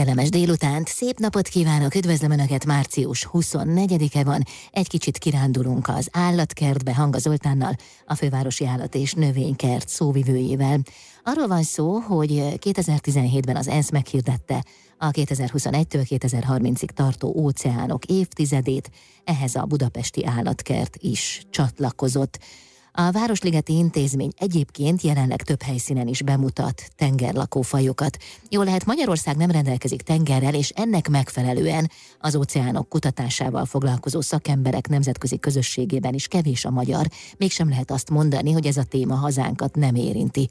Kellemes délutánt, szép napot kívánok, üdvözlöm Önöket, március 24-e van, egy kicsit kirándulunk az állatkertbe Hanga Zoltánnal, a fővárosi állat és növénykert szóvivőjével. Arról van szó, hogy 2017-ben az ENSZ meghirdette a 2021-től 2030-ig tartó óceánok évtizedét, ehhez a budapesti állatkert is csatlakozott. A Városligeti Intézmény egyébként jelenleg több helyszínen is bemutat tengerlakófajokat. Jól lehet Magyarország nem rendelkezik tengerrel, és ennek megfelelően az óceánok kutatásával foglalkozó szakemberek nemzetközi közösségében is kevés a magyar, mégsem lehet azt mondani, hogy ez a téma hazánkat nem érinti.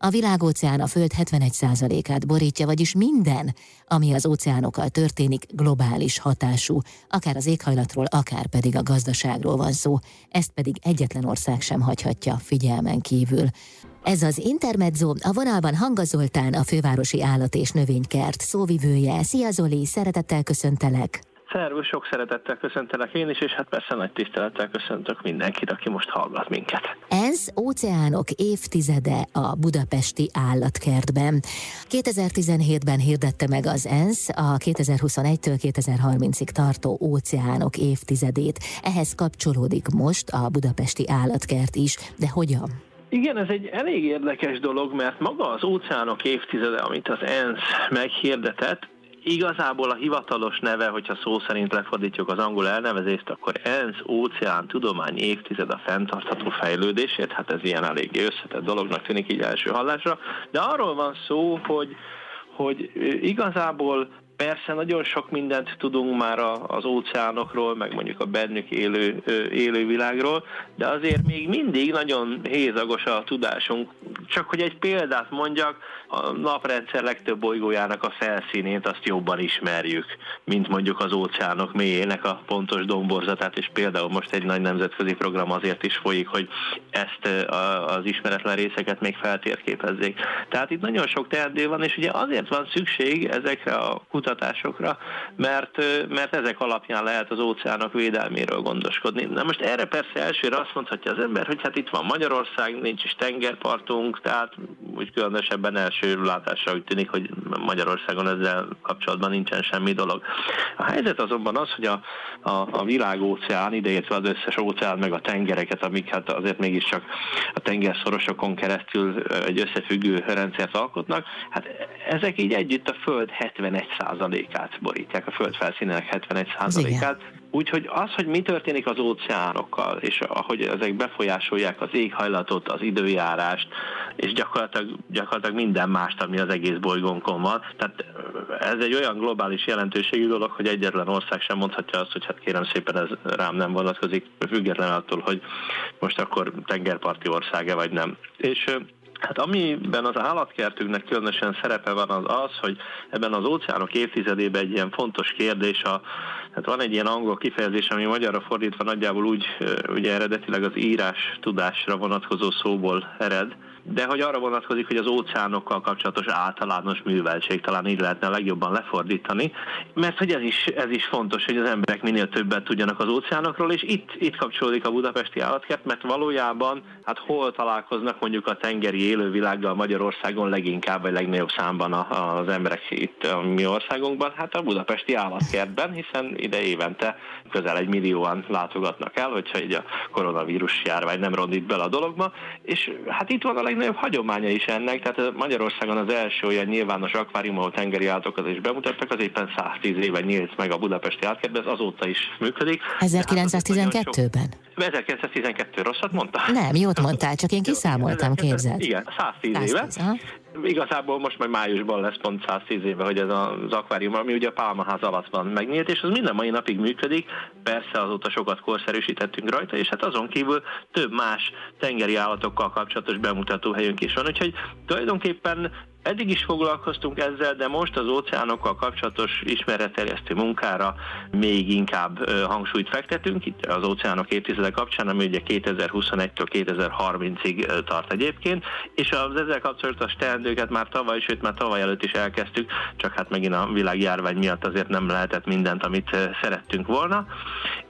A világóceán a Föld 71%-át borítja, vagyis minden, ami az óceánokkal történik, globális hatású, akár az éghajlatról, akár pedig a gazdaságról van szó, ezt pedig egyetlen ország sem hagyhatja figyelmen kívül. Ez az Intermezzo, a vonalban Hanga Zoltán, a fővárosi állat és növénykert szóvivője. Szia Zoli, szeretettel köszöntelek! Szervusz, sok szeretettel köszöntelek én is, és hát persze nagy tisztelettel köszöntök mindenkit, aki most hallgat minket. Ez óceánok évtizede a budapesti állatkertben. 2017-ben hirdette meg az ENSZ a 2021-től 2030-ig tartó óceánok évtizedét. Ehhez kapcsolódik most a budapesti állatkert is, de hogyan? Igen, ez egy elég érdekes dolog, mert maga az óceánok évtizede, amit az ENSZ meghirdetett, Igazából a hivatalos neve, hogyha szó szerint lefordítjuk az angol elnevezést, akkor ENSZ óceán tudomány évtized a fenntartható fejlődésért, hát ez ilyen eléggé összetett dolognak tűnik így első hallásra, de arról van szó, hogy hogy igazából Persze nagyon sok mindent tudunk már az óceánokról, meg mondjuk a bennük élő, élő világról, de azért még mindig nagyon hézagos a tudásunk. Csak hogy egy példát mondjak, a naprendszer legtöbb bolygójának a felszínét azt jobban ismerjük, mint mondjuk az óceánok mélyének a pontos domborzatát, és például most egy nagy nemzetközi program azért is folyik, hogy ezt az ismeretlen részeket még feltérképezzék. Tehát itt nagyon sok teendő van, és ugye azért van szükség ezekre a kutatásokra, kutatásokra, mert, mert ezek alapján lehet az óceánok védelméről gondoskodni. Na most erre persze elsőre azt mondhatja az ember, hogy hát itt van Magyarország, nincs is tengerpartunk, tehát úgy különösebben első látásra úgy tűnik, hogy Magyarországon ezzel kapcsolatban nincsen semmi dolog. A helyzet azonban az, hogy a, a, a világóceán, ideértve az összes óceán, meg a tengereket, amik hát azért mégiscsak a tengerszorosokon keresztül egy összefüggő rendszert alkotnak, hát ezek így együtt a Föld 71 át borítják, a föld felszínének 71%-át. Úgyhogy az, hogy mi történik az óceánokkal, és ahogy ezek befolyásolják az éghajlatot, az időjárást, és gyakorlatilag, gyakorlatilag minden mást, ami az egész bolygónkon van. Tehát ez egy olyan globális jelentőségű dolog, hogy egyetlen ország sem mondhatja azt, hogy hát kérem szépen ez rám nem vonatkozik, független attól, hogy most akkor tengerparti országe vagy nem. És Hát amiben az állatkertünknek különösen szerepe van az az, hogy ebben az óceánok évtizedében egy ilyen fontos kérdés, a, hát van egy ilyen angol kifejezés, ami magyarra fordítva nagyjából úgy, ugye eredetileg az írás tudásra vonatkozó szóból ered, de hogy arra vonatkozik, hogy az óceánokkal kapcsolatos általános műveltség talán így lehetne legjobban lefordítani, mert hogy ez is, ez is fontos, hogy az emberek minél többet tudjanak az óceánokról, és itt, itt kapcsolódik a budapesti állatkert, mert valójában hát hol találkoznak mondjuk a tengeri élővilággal Magyarországon leginkább, vagy legnagyobb számban az emberek itt a mi országunkban, hát a budapesti állatkertben, hiszen ide évente közel egy millióan látogatnak el, hogyha így a koronavírus járvány nem rondít bele a dologba, és hát itt van a legnagyobb hagyománya is ennek, tehát Magyarországon az első olyan nyilvános akvárium, ahol tengeri állatokat is bemutattak, az éppen 110 éve nyílt meg a budapesti állatkertben, ez azóta is működik. 1912-ben? 1912 rosszat mondta? Nem, jót mondtál, csak én kiszámoltam, képzeld. Igen, 110, 110 éve. Aha. Igazából most majd májusban lesz pont 110 éve, hogy ez az akvárium, ami ugye a Pálmaház alatt van megnyílt, és az minden mai napig működik. Persze azóta sokat korszerűsítettünk rajta, és hát azon kívül több más tengeri állatokkal kapcsolatos bemutató helyünk is van. Úgyhogy tulajdonképpen Eddig is foglalkoztunk ezzel, de most az óceánokkal kapcsolatos ismeretterjesztő munkára még inkább hangsúlyt fektetünk, itt az óceánok évtizede kapcsán, ami ugye 2021-től 2030-ig tart egyébként, és az ezzel kapcsolatos teendőket már tavaly, sőt már tavaly előtt is elkezdtük, csak hát megint a világjárvány miatt azért nem lehetett mindent, amit szerettünk volna,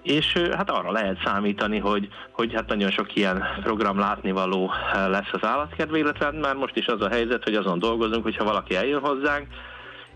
és hát arra lehet számítani, hogy, hogy hát nagyon sok ilyen program látnivaló lesz az állatkertbe, illetve hát már most is az a helyzet, hogy azon dolgozunk, hogyha valaki eljön hozzánk,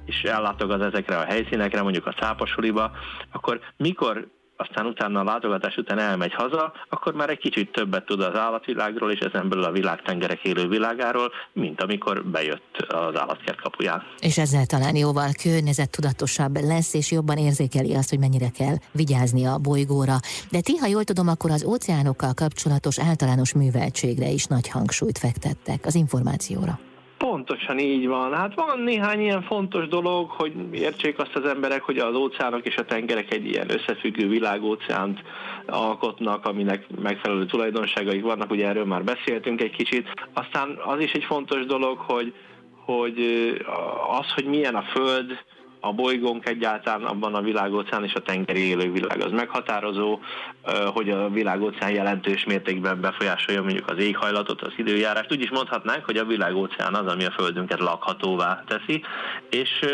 és ellátogat ezekre a helyszínekre, mondjuk a cápasuliba, akkor mikor aztán utána a látogatás után elmegy haza, akkor már egy kicsit többet tud az állatvilágról, és ezen belül a világtengerek élő világáról, mint amikor bejött az állatkert kapuján. És ezzel talán jóval környezettudatosabb lesz, és jobban érzékeli azt, hogy mennyire kell vigyázni a bolygóra. De ti, ha jól tudom, akkor az óceánokkal kapcsolatos általános műveltségre is nagy hangsúlyt fektettek az információra. Pontosan így van. Hát van néhány ilyen fontos dolog, hogy értsék azt az emberek, hogy az óceánok és a tengerek egy ilyen összefüggő világóceánt alkotnak, aminek megfelelő tulajdonságaik vannak, ugye erről már beszéltünk egy kicsit. Aztán az is egy fontos dolog, hogy hogy az, hogy milyen a Föld, a bolygónk egyáltalán abban a világóceán és a tengeri élővilág az meghatározó, hogy a világóceán jelentős mértékben befolyásolja mondjuk az éghajlatot, az időjárást. Úgy is mondhatnánk, hogy a világóceán az, ami a Földünket lakhatóvá teszi, és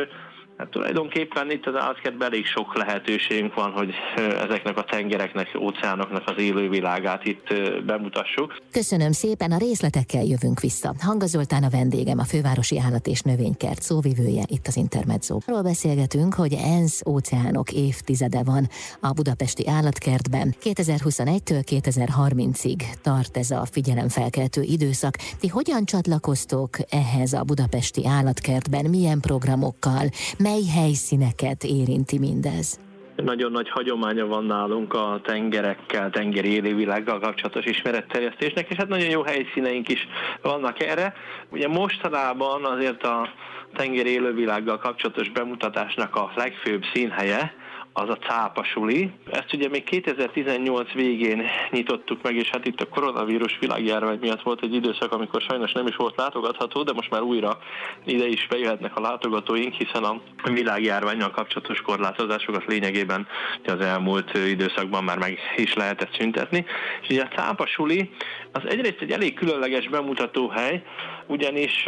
Hát tulajdonképpen itt az állatkertben elég sok lehetőségünk van, hogy ezeknek a tengereknek, óceánoknak az élővilágát itt bemutassuk. Köszönöm szépen, a részletekkel jövünk vissza. Hanga Zoltán a vendégem, a Fővárosi Állat és Növénykert szóvivője itt az Intermezzo. Arról beszélgetünk, hogy ENSZ óceánok évtizede van a budapesti állatkertben. 2021-től 2030-ig tart ez a figyelemfelkeltő időszak. Ti hogyan csatlakoztok ehhez a budapesti állatkertben? Milyen programokkal? Mely helyszíneket érinti mindez? Nagyon nagy hagyománya van nálunk a tengerekkel, tengeri élővilággal kapcsolatos ismeretterjesztésnek, és hát nagyon jó helyszíneink is vannak erre. Ugye mostanában azért a tengeri élővilággal kapcsolatos bemutatásnak a legfőbb színhelye az a cápasuli. Ezt ugye még 2018 végén nyitottuk meg, és hát itt a koronavírus világjárvány miatt volt egy időszak, amikor sajnos nem is volt látogatható, de most már újra ide is bejöhetnek a látogatóink, hiszen a világjárványjal kapcsolatos korlátozásokat lényegében az elmúlt időszakban már meg is lehetett szüntetni. És ugye a cápasuli az egyrészt egy elég különleges bemutatóhely, ugyanis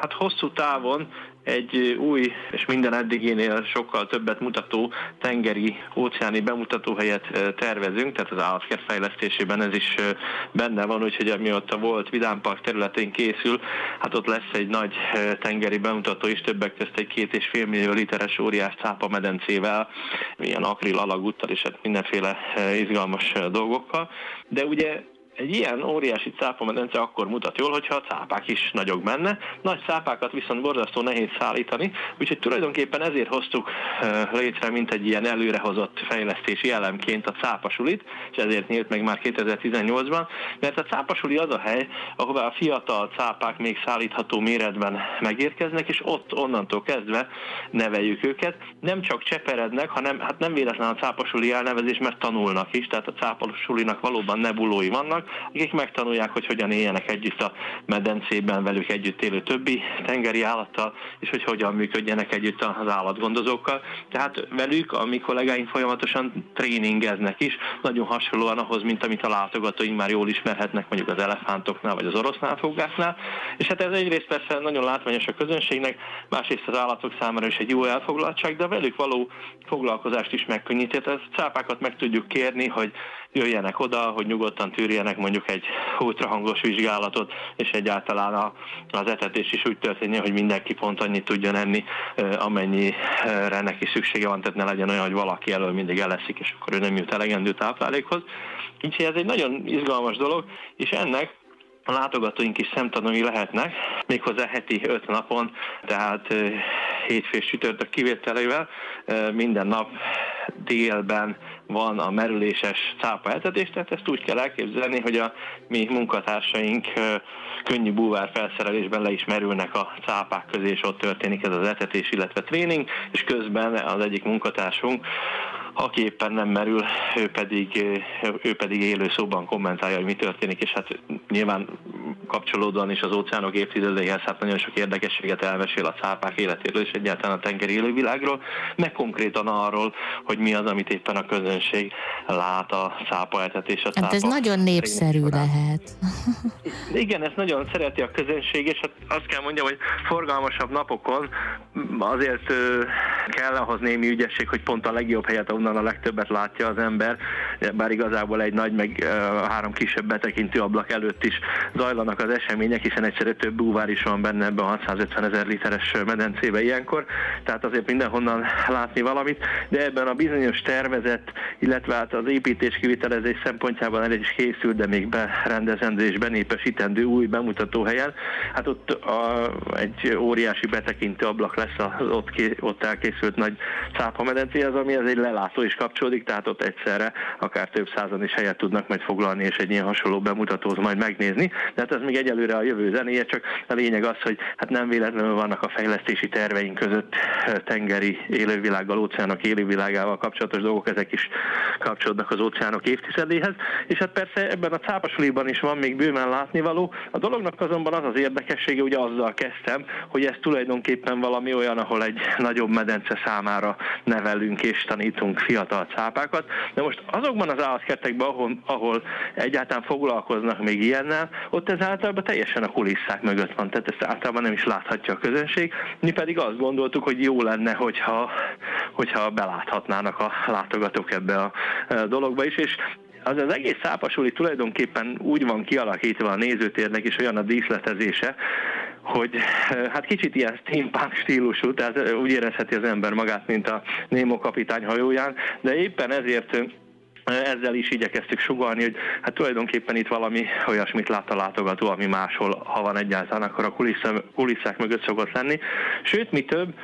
hát hosszú távon egy új és minden eddigénél sokkal többet mutató tengeri, óceáni bemutatóhelyet tervezünk, tehát az állatkert fejlesztésében ez is benne van, úgyhogy amióta volt Vidámpark területén készül, hát ott lesz egy nagy tengeri bemutató is, többek között egy két és fél millió literes óriás cápa medencével, ilyen akril alagúttal és hát mindenféle izgalmas dolgokkal. De ugye egy ilyen óriási cápamedence akkor mutat jól, hogyha a cápák is nagyok benne. Nagy cápákat viszont borzasztó nehéz szállítani, úgyhogy tulajdonképpen ezért hoztuk létre, mint egy ilyen előrehozott fejlesztési elemként a cápasulit, és ezért nyílt meg már 2018-ban, mert a cápasuli az a hely, ahová a fiatal cápák még szállítható méretben megérkeznek, és ott onnantól kezdve neveljük őket. Nem csak cseperednek, hanem hát nem véletlen a cápasuli elnevezés, mert tanulnak is, tehát a cápasulinak valóban nebulói vannak, akik megtanulják, hogy hogyan éljenek együtt a medencében velük együtt élő többi tengeri állattal, és hogy hogyan működjenek együtt az állatgondozókkal. Tehát velük a mi kollégáink folyamatosan tréningeznek is, nagyon hasonlóan ahhoz, mint amit a látogatóink már jól ismerhetnek, mondjuk az elefántoknál vagy az orosznál fogáknál. És hát ez egyrészt persze nagyon látványos a közönségnek, másrészt az állatok számára is egy jó elfoglaltság, de a velük való foglalkozást is megkönnyíti. Tehát cápákat meg tudjuk kérni, hogy jöjjenek oda, hogy nyugodtan tűrjenek mondjuk egy ultrahangos vizsgálatot, és egyáltalán a, az etetés is úgy történjen, hogy mindenki pont annyit tudjon enni, amennyire neki szüksége van, tehát ne legyen olyan, hogy valaki elől mindig eleszik, és akkor ő nem jut elegendő táplálékhoz. Úgyhogy ez egy nagyon izgalmas dolog, és ennek a látogatóink is szemtanúi lehetnek, méghozzá heti öt napon, tehát hétfő sütörtök kivételével minden nap délben van a merüléses cápa etetés, tehát ezt úgy kell elképzelni, hogy a mi munkatársaink könnyű búvár felszerelésben le is merülnek a cápák közé, és ott történik ez az etetés, illetve tréning, és közben az egyik munkatársunk aki éppen nem merül, ő pedig, ő pedig élő szóban kommentálja, hogy mi történik, és hát nyilván kapcsolódóan is az óceánok évtizedeihez hát nagyon sok érdekességet elmesél a cápák életéről és egyáltalán a tengeri élővilágról, meg konkrétan arról, hogy mi az, amit éppen a közönség lát a cápa etetés. A hát ez nagyon népszerű lehet. Igen, ezt nagyon szereti a közönség, és hát azt kell mondjam, hogy forgalmasabb napokon azért kell ahhoz némi ügyesség, hogy pont a legjobb helyet, onnan a legtöbbet látja az ember, bár igazából egy nagy, meg három kisebb betekintő ablak előtt is zajlanak az események, hiszen egyszerre több búvár is van benne ebben a 650 ezer literes medencébe ilyenkor, tehát azért mindenhonnan látni valamit, de ebben a bizonyos tervezet, illetve hát az építés kivitelezés szempontjában el is készült, de még berendezendő és benépesítendő új bemutatóhelyen, hát ott a, egy óriási betekintő ablak lesz az ott, ott elkészült nagy cápamedencéhez, ami ez egy lelátó is kapcsolódik, tehát ott egyszerre akár több százan is helyet tudnak majd foglalni, és egy ilyen hasonló bemutatót majd megnézni. De hát ez még egyelőre a jövő zenéje, csak a lényeg az, hogy hát nem véletlenül vannak a fejlesztési terveink között tengeri élővilággal, óceánok élővilágával kapcsolatos dolgok, ezek is kapcsolódnak az óceánok évtizedéhez. És hát persze ebben a cápasuliban is van még bőven látnivaló. A dolognak azonban az az érdekessége, ugye azzal kezdtem, hogy ez tulajdonképpen valami olyan, ahol egy nagyobb medence számára nevelünk és tanítunk fiatal cápákat. De most azokban az állatkertekben, ahol, ahol egyáltalán foglalkoznak még ilyennel, ott ez általában teljesen a kulisszák mögött van, tehát ezt általában nem is láthatja a közönség. Mi pedig azt gondoltuk, hogy jó lenne, hogyha, hogyha beláthatnának a látogatók ebbe a dologba is, és az az egész szápasuli tulajdonképpen úgy van kialakítva a nézőtérnek is olyan a díszletezése, hogy hát kicsit ilyen steampunk stílusú, tehát úgy érezheti az ember magát, mint a Némo kapitány hajóján, de éppen ezért ezzel is igyekeztük sugalni, hogy hát tulajdonképpen itt valami olyasmit lát a látogató, ami máshol, ha van egyáltalán, akkor a kulisszák mögött szokott lenni. Sőt, mi több,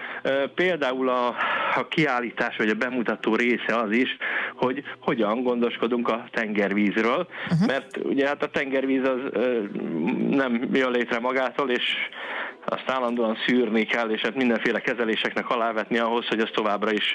például a, a kiállítás vagy a bemutató része az is, hogy hogyan gondoskodunk a tengervízről, uh-huh. mert ugye hát a tengervíz az nem jön létre magától, és azt állandóan szűrni kell, és hát mindenféle kezeléseknek alávetni ahhoz, hogy az továbbra is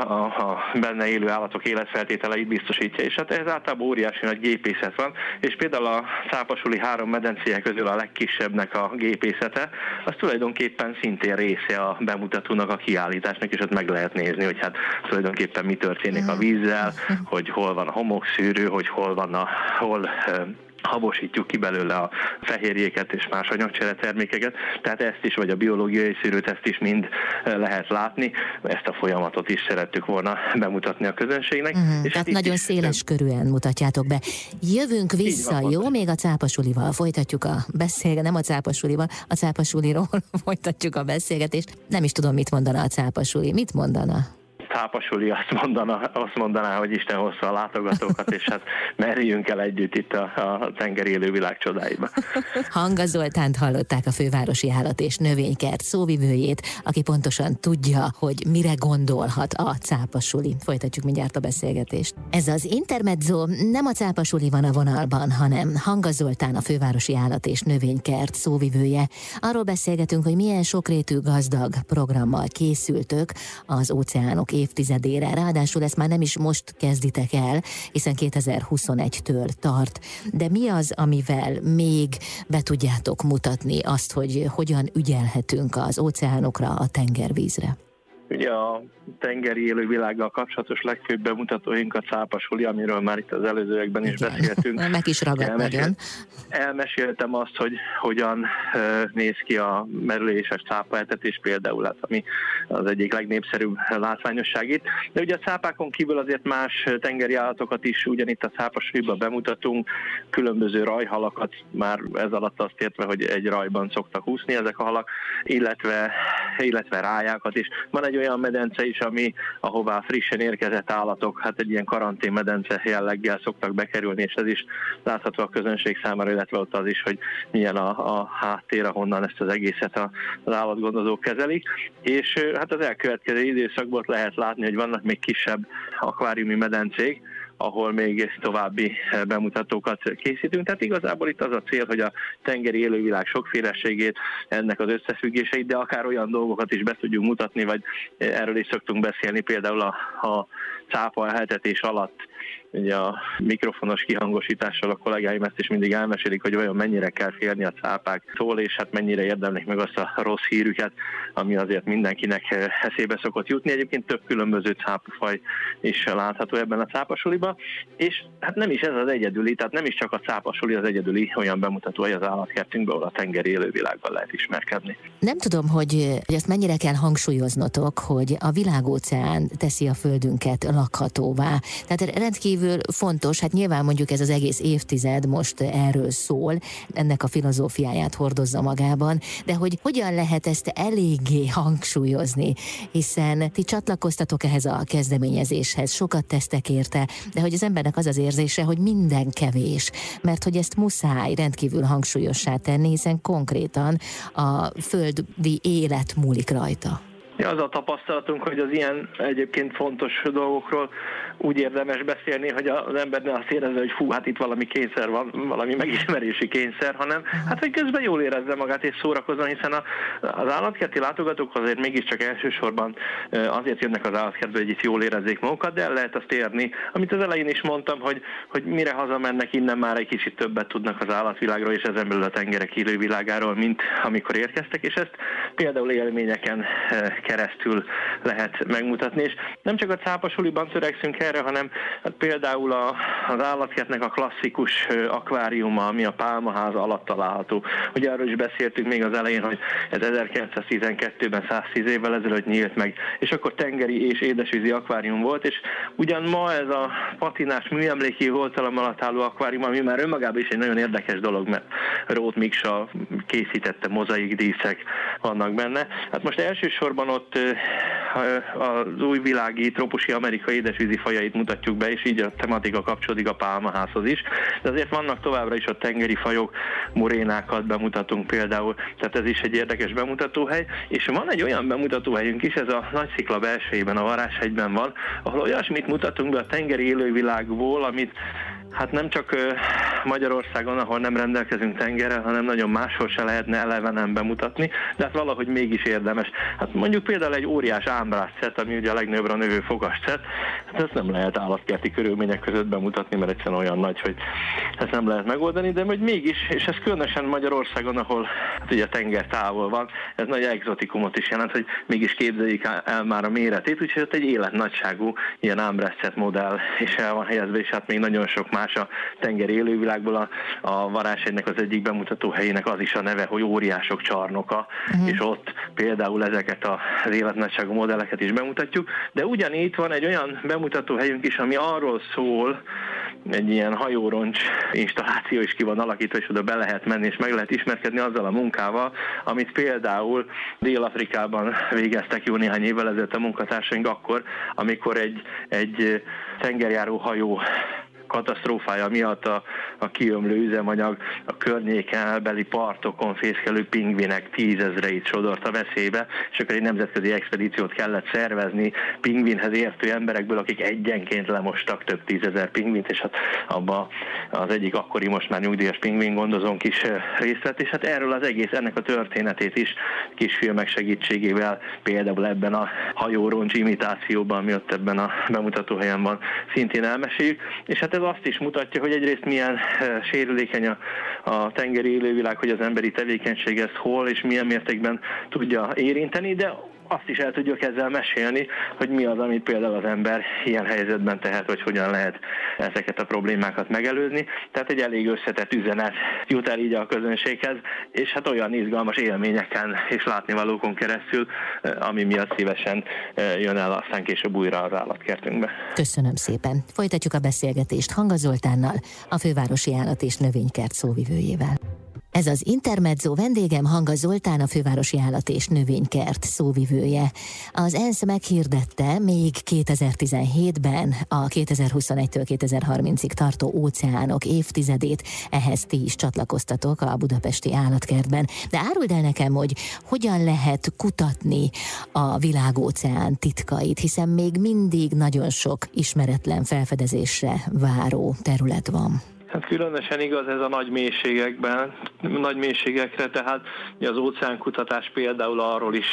a, a benne élő állatok életfeltételeit biztosítja, és hát ez általában óriási nagy gépészet van, és például a Szápasuli három medencéje közül a legkisebbnek a gépészete, az tulajdonképpen szintén része a bemutatónak, a kiállításnak, és ott meg lehet nézni, hogy hát tulajdonképpen mi történik a vízzel, hogy hol van a homokszűrő, hogy hol van a, hol habosítjuk ki belőle a fehérjéket és más anyagcsere termékeket, tehát ezt is, vagy a biológiai szűrőt, ezt is mind eh, lehet látni. Ezt a folyamatot is szerettük volna bemutatni a közönségnek. Uh-huh, és tehát nagyon széles körűen mutatjátok be. Jövünk vissza, jó? Még a cápasulival folytatjuk a beszélgetést, nem a cápasulival, a cápasuliról folytatjuk a beszélgetést. Nem is tudom, mit mondana a cápasuli. Mit mondana? Cápasuli azt, mondana, azt mondaná, hogy Isten hozza a látogatókat, és hát merjünk el együtt itt a, a tengeri élővilág csodáiba. Hanga Zoltánt hallották a fővárosi állat és növénykert szóvivőjét, aki pontosan tudja, hogy mire gondolhat a cápasuli. Folytatjuk mindjárt a beszélgetést. Ez az Intermezzo nem a cápasuli van a vonalban, hanem Hanga Zoltán a fővárosi állat és növénykert szóvivője. Arról beszélgetünk, hogy milyen sokrétű gazdag programmal készültök az óceánok évtizedére. Ráadásul ezt már nem is most kezditek el, hiszen 2021-től tart. De mi az, amivel még be tudjátok mutatni azt, hogy hogyan ügyelhetünk az óceánokra, a tengervízre? Ugye a tengeri élővilággal kapcsolatos legfőbb bemutatóink a cápasuli, amiről már itt az előzőekben is Igen. beszéltünk. Meg is ragadt nagyon. Elmeséltem azt, hogy hogyan néz ki a merüléses cápaetetés például, hát, ami az egyik legnépszerűbb látványosságít. De ugye a cápákon kívül azért más tengeri állatokat is ugyanitt a cápasuliban bemutatunk, különböző rajhalakat, már ez alatt azt értve, hogy egy rajban szoktak úszni ezek a halak, illetve, illetve rájákat is. Van egy olyan medence is, ami, ahová frissen érkezett állatok, hát egy ilyen karanténmedence jelleggel szoktak bekerülni, és ez is látható a közönség számára, illetve ott az is, hogy milyen a, a háttér, ahonnan ezt az egészet az állatgondozók kezelik. És hát az elkövetkező időszakban lehet látni, hogy vannak még kisebb akváriumi medencék, ahol még további eh, bemutatókat készítünk. Tehát igazából itt az a cél, hogy a tengeri élővilág sokféleségét, ennek az összefüggéseit, de akár olyan dolgokat is be tudjunk mutatni, vagy eh, erről is szoktunk beszélni, például a, a cápa elhetetés alatt ugye a mikrofonos kihangosítással a kollégáim ezt is mindig elmesélik, hogy olyan mennyire kell félni a cápáktól, és hát mennyire érdemlik meg azt a rossz hírüket, ami azért mindenkinek eszébe szokott jutni. Egyébként több különböző cápafaj is látható ebben a cápasuliban, és hát nem is ez az egyedüli, tehát nem is csak a cápasuli az egyedüli olyan bemutató az állatkertünkben, ahol a tengeri élővilágban lehet ismerkedni. Nem tudom, hogy, hogy ezt mennyire kell hangsúlyoznotok, hogy a világóceán teszi a földünket lakhatóvá. Tehát rendkívül fontos, hát nyilván mondjuk ez az egész évtized most erről szól, ennek a filozófiáját hordozza magában, de hogy hogyan lehet ezt eléggé hangsúlyozni, hiszen ti csatlakoztatok ehhez a kezdeményezéshez, sokat tesztek érte, de hogy az embernek az az érzése, hogy minden kevés, mert hogy ezt muszáj rendkívül hangsúlyossá tenni, hiszen konkrétan a földi élet múlik rajta. Ja, az a tapasztalatunk, hogy az ilyen egyébként fontos dolgokról úgy érdemes beszélni, hogy az ember ne azt érezze, hogy fú, hát itt valami kényszer van, valami megismerési kényszer, hanem hát, hogy közben jól érezze magát és szórakozzon, hiszen a, az állatkerti látogatók azért mégiscsak elsősorban azért jönnek az állatkertbe, hogy itt jól érezzék magukat, de el lehet azt érni, amit az elején is mondtam, hogy, hogy mire hazamennek, innen már egy kicsit többet tudnak az állatvilágról és ezen belül a tengerek élővilágáról, mint amikor érkeztek, és ezt például élményeken keresztül lehet megmutatni, és nem csak a cápasuliban törekszünk erre, hanem hát például a, az állatkertnek a klasszikus akváriuma, ami a Pálmaház alatt található. Ugye arról is beszéltünk még az elején, hogy ez 1912-ben, 110 évvel ezelőtt nyílt meg, és akkor tengeri és édesvízi akvárium volt, és ugyan ma ez a patinás műemléki oltalom alatt álló akvárium, ami már önmagában is egy nagyon érdekes dolog, mert Rót Miksa készítette mozaik díszek vannak benne. Hát most elsősorban ott az újvilági trópusi amerikai édesvízi fajait mutatjuk be, és így a tematika kapcsolódik a pálmaházhoz is. De azért vannak továbbra is a tengeri fajok, morénákat bemutatunk például, tehát ez is egy érdekes bemutatóhely. És van egy olyan bemutatóhelyünk is, ez a Nagy Szikla belsejében, a Varáshegyben van, ahol olyasmit mutatunk be a tengeri élővilágból, amit Hát nem csak Magyarországon, ahol nem rendelkezünk tengerrel, hanem nagyon máshol se lehetne elevenen bemutatni, de hát valahogy mégis érdemes. Hát mondjuk például egy óriás ámbrászcet, ami ugye a legnagyobbra növő fogascet, hát ezt nem lehet állatkerti körülmények között bemutatni, mert egyszerűen olyan nagy, hogy ezt nem lehet megoldani, de hogy mégis, és ez különösen Magyarországon, ahol hát ugye a tenger távol van, ez nagy exotikumot is jelent, hogy mégis képzeljék el már a méretét, úgyhogy ott egy életnagyságú ilyen ámbrászcet modell is el van helyezve, és hát még nagyon sok más a tenger élővilágból. A, a varázsegynek az egyik bemutató helyének az is a neve, hogy óriások csarnoka, uh-huh. és ott például ezeket az életnagyságú modelleket is bemutatjuk. De ugyanígy van egy olyan bemutató helyünk is, ami arról szól, egy ilyen hajóroncs installáció is ki van alakítva, és oda be lehet menni, és meg lehet ismerkedni azzal a munkával, amit például Dél-Afrikában végeztek jó néhány évvel ezelőtt a munkatársaink akkor, amikor egy, egy tengerjáró hajó katasztrófája miatt a, a kiömlő üzemanyag a környéken elbeli partokon fészkelő pingvinek tízezreit sodort a veszélybe, és akkor egy nemzetközi expedíciót kellett szervezni pingvinhez értő emberekből, akik egyenként lemostak több tízezer pingvint, és hát abba az egyik akkori most már nyugdíjas pingvin gondozónk is eh, részt vett, és hát erről az egész, ennek a történetét is kisfilmek segítségével, például ebben a hajóroncs imitációban, ami ott ebben a bemutatóhelyen van, szintén elmeséljük, és hát ez azt is mutatja, hogy egyrészt milyen eh, sérülékeny a, a tengeri élővilág, hogy az emberi tevékenység ezt hol és milyen mértékben tudja érinteni, de azt is el tudjuk ezzel mesélni, hogy mi az, amit például az ember ilyen helyzetben tehet, hogy hogyan lehet ezeket a problémákat megelőzni. Tehát egy elég összetett üzenet jut el így a közönséghez, és hát olyan izgalmas élményeken és látnivalókon keresztül, eh, ami miatt szívesen eh, jön el aztán később újra az állatkertünkbe. Köszönöm szépen. Folytatjuk a beszélgetést Hanga Zoltánnal, a Fővárosi Állat és Növénykert szóvivőjével. Ez az Intermezzo vendégem Hanga Zoltán, a Fővárosi Állat és Növénykert szóvivője. Az ENSZ meghirdette még 2017-ben a 2021-től 2030-ig tartó óceánok évtizedét, ehhez ti is csatlakoztatok a budapesti állatkertben. De áruld el nekem, hogy hogyan lehet kutatni a világóceán titkait, hiszen még mindig nagyon sok ismeretlen felfedezésre váró terület van. Hát különösen igaz ez a nagy mélységekben, nagy mélységekre, tehát az óceánkutatás például arról is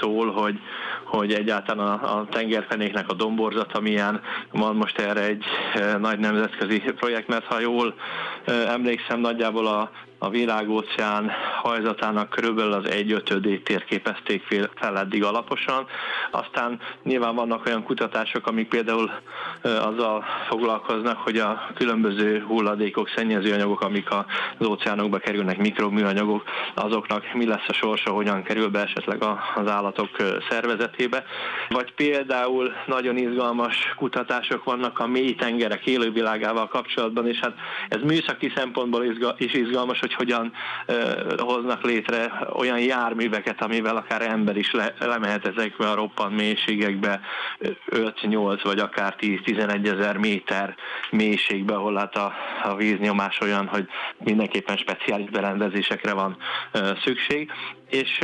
szól, hogy, hogy egyáltalán a, a tengerfenéknek a domborzata milyen. Van most erre egy nagy nemzetközi projekt, mert ha jól emlékszem, nagyjából a a világóceán hajzatának körülbelül az egyötödét térképezték fel eddig alaposan. Aztán nyilván vannak olyan kutatások, amik például azzal foglalkoznak, hogy a különböző hulladékok, szennyezőanyagok, amik az óceánokba kerülnek, mikroműanyagok, azoknak mi lesz a sorsa, hogyan kerül be esetleg az állatok szervezetébe. Vagy például nagyon izgalmas kutatások vannak a mély tengerek élővilágával kapcsolatban, és hát ez műszaki szempontból is izgalmas, hogy hogyan hoznak létre olyan járműveket, amivel akár ember is le, lemehet ezekbe a roppant mélységekbe 5-8 vagy akár 10-11 ezer méter mélységbe, ahol hát a, a víznyomás olyan, hogy mindenképpen speciális berendezésekre van szükség. És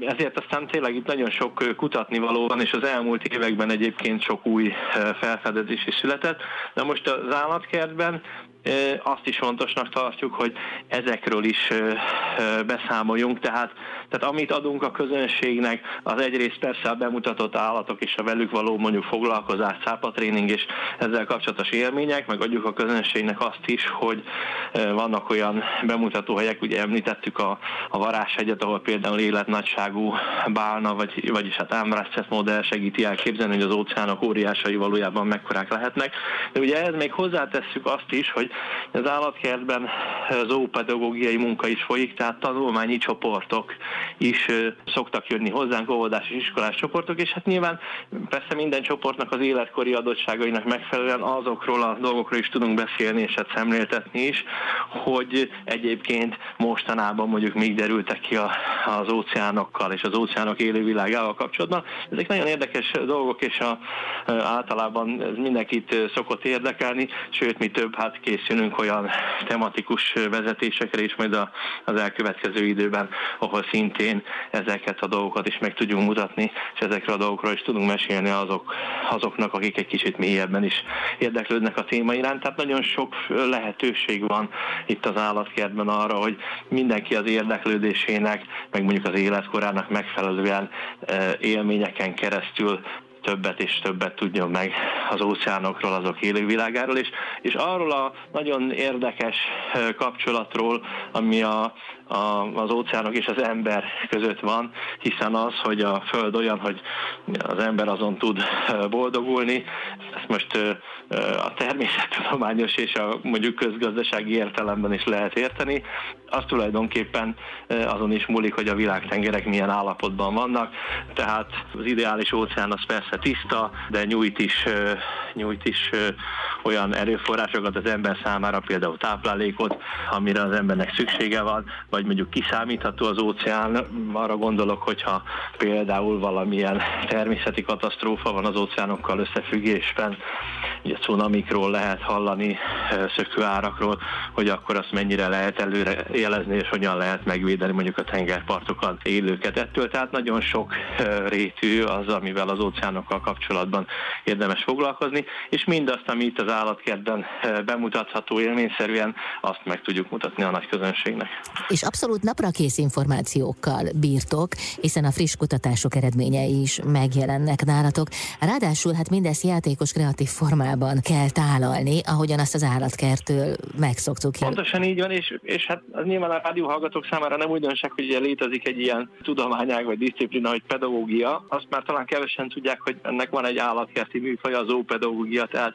ezért aztán tényleg itt nagyon sok kutatni való van, és az elmúlt években egyébként sok új felfedezés is született. De most az állatkertben azt is fontosnak tartjuk, hogy ezekről is beszámoljunk, tehát, tehát amit adunk a közönségnek, az egyrészt persze a bemutatott állatok és a velük való mondjuk foglalkozás, szápatréning és ezzel kapcsolatos élmények, meg adjuk a közönségnek azt is, hogy vannak olyan bemutatóhelyek, ugye említettük a, a varázshegyet, ahol például életnagyságú bálna, vagy, vagyis hát ámrászett modell segíti elképzelni, hogy az óceánok óriásai valójában mekkorák lehetnek. De ugye ehhez még hozzátesszük azt is, hogy az állatkertben zoopedagógiai munka is folyik, tehát tanulmányi csoportok is szoktak jönni hozzánk, óvodás és iskolás csoportok, és hát nyilván persze minden csoportnak az életkori adottságainak megfelelően azokról a dolgokról is tudunk beszélni, és hát szemléltetni is, hogy egyébként mostanában mondjuk még derültek ki az óceánokkal és az óceánok élővilágával kapcsolatban. Ezek nagyon érdekes dolgok, és a, általában ez mindenkit szokott érdekelni, sőt, mi több, hát készülünk olyan tematikus vezetésekre is majd az elkövetkező időben, ahol szintén ezeket a dolgokat is meg tudjunk mutatni, és ezekről a dolgokról is tudunk mesélni azok, azoknak, akik egy kicsit mélyebben is érdeklődnek a téma iránt. Tehát nagyon sok lehetőség van itt az állatkertben arra, hogy mindenki az érdeklődésének, meg mondjuk az életkorának megfelelően eh, élményeken keresztül többet és többet tudjon meg az óceánokról, azok élővilágáról, és, és arról a nagyon érdekes kapcsolatról, ami a, a, az óceánok és az ember között van, hiszen az, hogy a Föld olyan, hogy az ember azon tud boldogulni, ezt most a természettudományos és a mondjuk közgazdasági értelemben is lehet érteni, az tulajdonképpen azon is múlik, hogy a világtengerek milyen állapotban vannak, tehát az ideális óceán az persze tiszta, de nyújt is, nyújt is olyan erőforrásokat az ember számára, például táplálékot, amire az embernek szüksége van, vagy mondjuk kiszámítható az óceán. Arra gondolok, hogyha például valamilyen természeti katasztrófa van az óceánokkal összefüggésben, ugye cunamikról lehet hallani, szökőárakról, hogy akkor azt mennyire lehet előre jelezni, és hogyan lehet megvédeni mondjuk a tengerpartokat élőket ettől. Tehát nagyon sok rétű az, amivel az óceánokkal kapcsolatban érdemes foglalkozni, és mindazt, ami itt az állatkertben bemutatható élményszerűen, azt meg tudjuk mutatni a nagy közönségnek. És abszolút napra kész információkkal bírtok, hiszen a friss kutatások eredményei is megjelennek nálatok. Ráadásul hát mindezt játékos kreatív formában kell tálalni, ahogyan azt az állatkertől megszoktuk. Pontosan így van, és, és hát az nyilván a rádióhallgatók számára nem újdonság, hogy ugye létezik egy ilyen tudományág vagy disziplina, hogy pedagógia. Azt már talán kevesen tudják, hogy ennek van egy állatkerti műfaj, az ópedagógia, tehát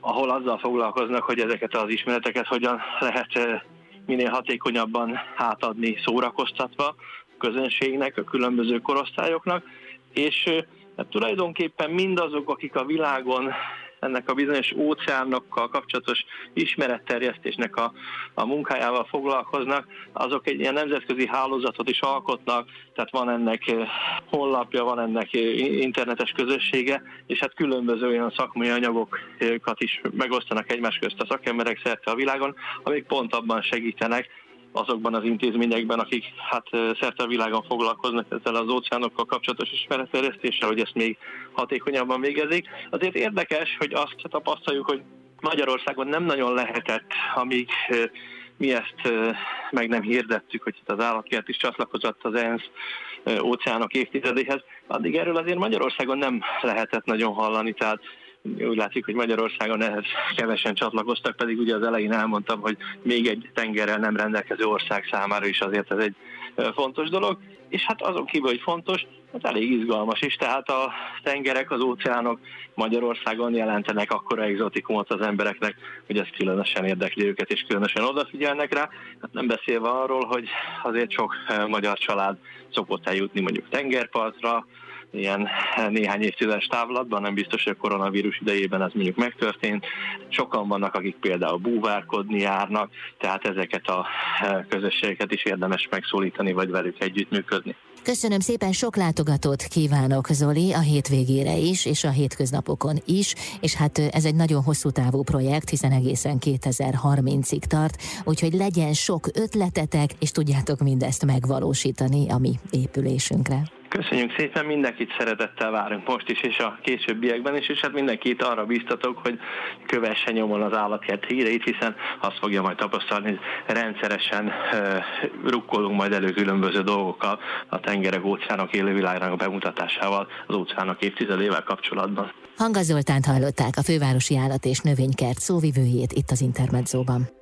ahol azzal foglalkoznak, hogy ezeket az ismereteket hogyan lehet minél hatékonyabban átadni szórakoztatva a közönségnek, a különböző korosztályoknak, és hát tulajdonképpen mindazok, akik a világon ennek a bizonyos óceánokkal kapcsolatos ismeretterjesztésnek a, a munkájával foglalkoznak, azok egy ilyen nemzetközi hálózatot is alkotnak, tehát van ennek eh, honlapja, van ennek eh, internetes közössége, és hát különböző olyan szakmai anyagokat is megosztanak egymás közt a szakemberek szerte a világon, amik pont abban segítenek, azokban az intézményekben, akik hát szerte a világon foglalkoznak ezzel az óceánokkal kapcsolatos ismeretterjesztéssel, hogy ezt még hatékonyabban végezik. Azért érdekes, hogy azt tapasztaljuk, hogy Magyarországon nem nagyon lehetett, amíg mi ezt meg nem hirdettük, hogy itt az állatkert is csatlakozott az ENSZ óceánok évtizedéhez, addig erről azért Magyarországon nem lehetett nagyon hallani, tehát úgy látszik, hogy Magyarországon ehhez kevesen csatlakoztak, pedig ugye az elején elmondtam, hogy még egy tengerrel nem rendelkező ország számára is azért ez egy fontos dolog, és hát azon kívül, hogy fontos, az elég izgalmas is, tehát a tengerek, az óceánok Magyarországon jelentenek akkora exotikumot az embereknek, hogy ez különösen érdekli őket, és különösen odafigyelnek rá. Hát nem beszélve arról, hogy azért sok magyar család szokott eljutni mondjuk tengerpartra, ilyen néhány évtizedes távlatban, nem biztos, hogy a koronavírus idejében ez mondjuk megtörtént. Sokan vannak, akik például búvárkodni járnak, tehát ezeket a közösségeket is érdemes megszólítani, vagy velük együttműködni. Köszönöm szépen, sok látogatót kívánok Zoli a hétvégére is, és a hétköznapokon is, és hát ez egy nagyon hosszú távú projekt, hiszen egészen 2030-ig tart, úgyhogy legyen sok ötletetek, és tudjátok mindezt megvalósítani a mi épülésünkre. Köszönjük szépen, mindenkit szeretettel várunk most is, és a későbbiekben is, és hát mindenkit arra biztatok, hogy kövesse nyomon az állatkert híreit, hiszen azt fogja majd tapasztalni, hogy rendszeresen uh, rukkolunk majd elő különböző dolgokkal a tengerek, óceánok élővilágának bemutatásával az óceánok évtizedével kapcsolatban. Hanga Zoltánt hallották a fővárosi állat és növénykert szóvivőjét itt az Intermedzóban.